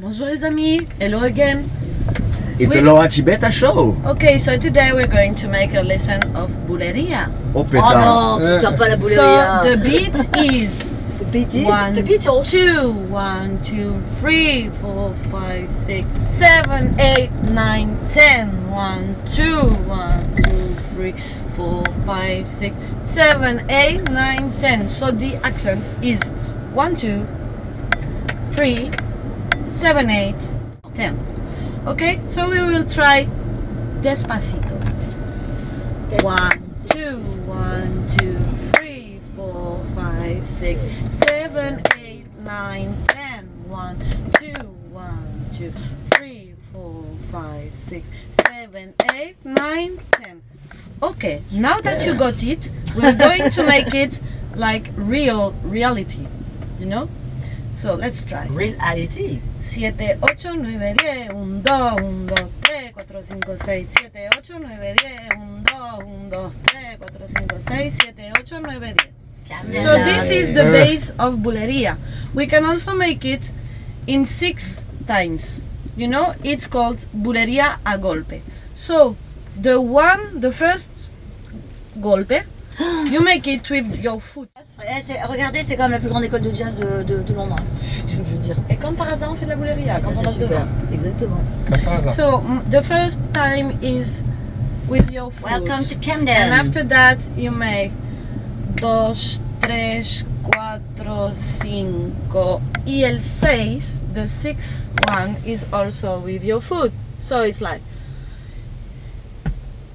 Bonjour les amis, hello again. It's We- a Laura Chibeta show. Okay, so today we're going to make a lesson of buleria. Oh Oh pétard. non, putain, eh. pas la So the beat is The Beatles, one, the Beatles. two, one, two, three, four, five, six, seven, eight, nine, ten. One, two, one, two, three, four, five, six, seven, eight, nine, ten. So the accent is one, two, three, seven, eight, ten. Okay, so we will try despacito. One, two, one, two, three, four, five, six, seven, eight, nine, ten. One, two, one, two, three, four, five, six, seven, eight, nine, ten. Okay, now that you got it, we're going to make it like real reality, you know? So let's try. Reality. 7, 8, 9, 10, 1, 2, 1, 2, 3, 4, 5, 6, 7, 8, 9, 10, 1, 2, 1, 2, 3, 4, 5, 6, 7, 8, 9, 10. So this is the base of buleria. We can also make it in six times. You know, it's called buleria a golpe. So the one, the first golpe, you make it with your foot. Eh, regardez, c'est quand même la plus grande école de jazz de, de, de Londres. Je veux dire. Et comme par hasard, on fait de la buleria quand Ça, on passe devant. Exactement. So mm, the first time is with your foot. Welcome to Camden. And after that you make dos, tres, cuatro, cinco. Y el seis, the sixth one is also with your foot. So it's like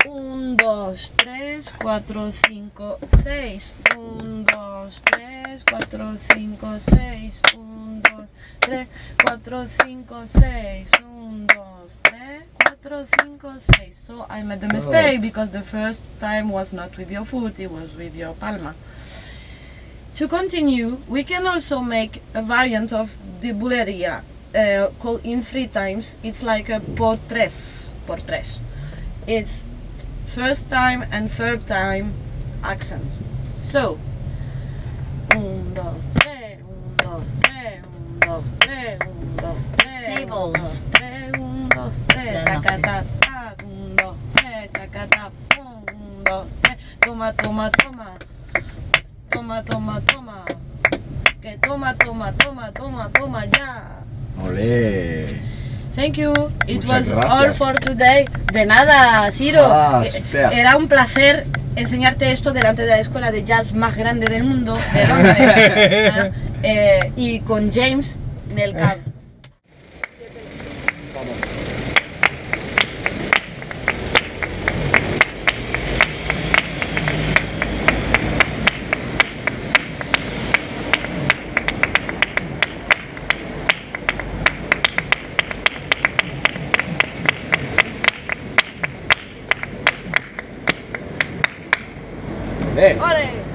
un, dos, tres, cuatro, cinco, seis. Un, dos, tres, cuatro, cinco, seis. Un, dos, tres, cuatro, cinco, seis. Un, dos, tres, cuatro, cinco, seis. So I made a mistake because the first time was not with your foot, it was with your palma. To continue, we can also make a variant of the buleria uh, called in three times. It's like a por tres, por tres. It's first time and third time accent. So, un, dos, tres, un, dos, tres, un, dos, tres, un, dos, tres, un, Stables. dos, tres, un, dos, tres, Ça taca, ta, ta, un, dos, tres, saca, ta, pum, un, dos, tres, toma, toma, toma, toma, toma, toma, que toma, toma, toma, toma, toma, ya. Olé. Thank you. It Muchas was all for today. De nada, Ciro. Ah. Era un placer enseñarte esto delante de la escuela de jazz más grande del mundo, de Londres. ¿eh? Eh, y con James en el cab. Amém. aí.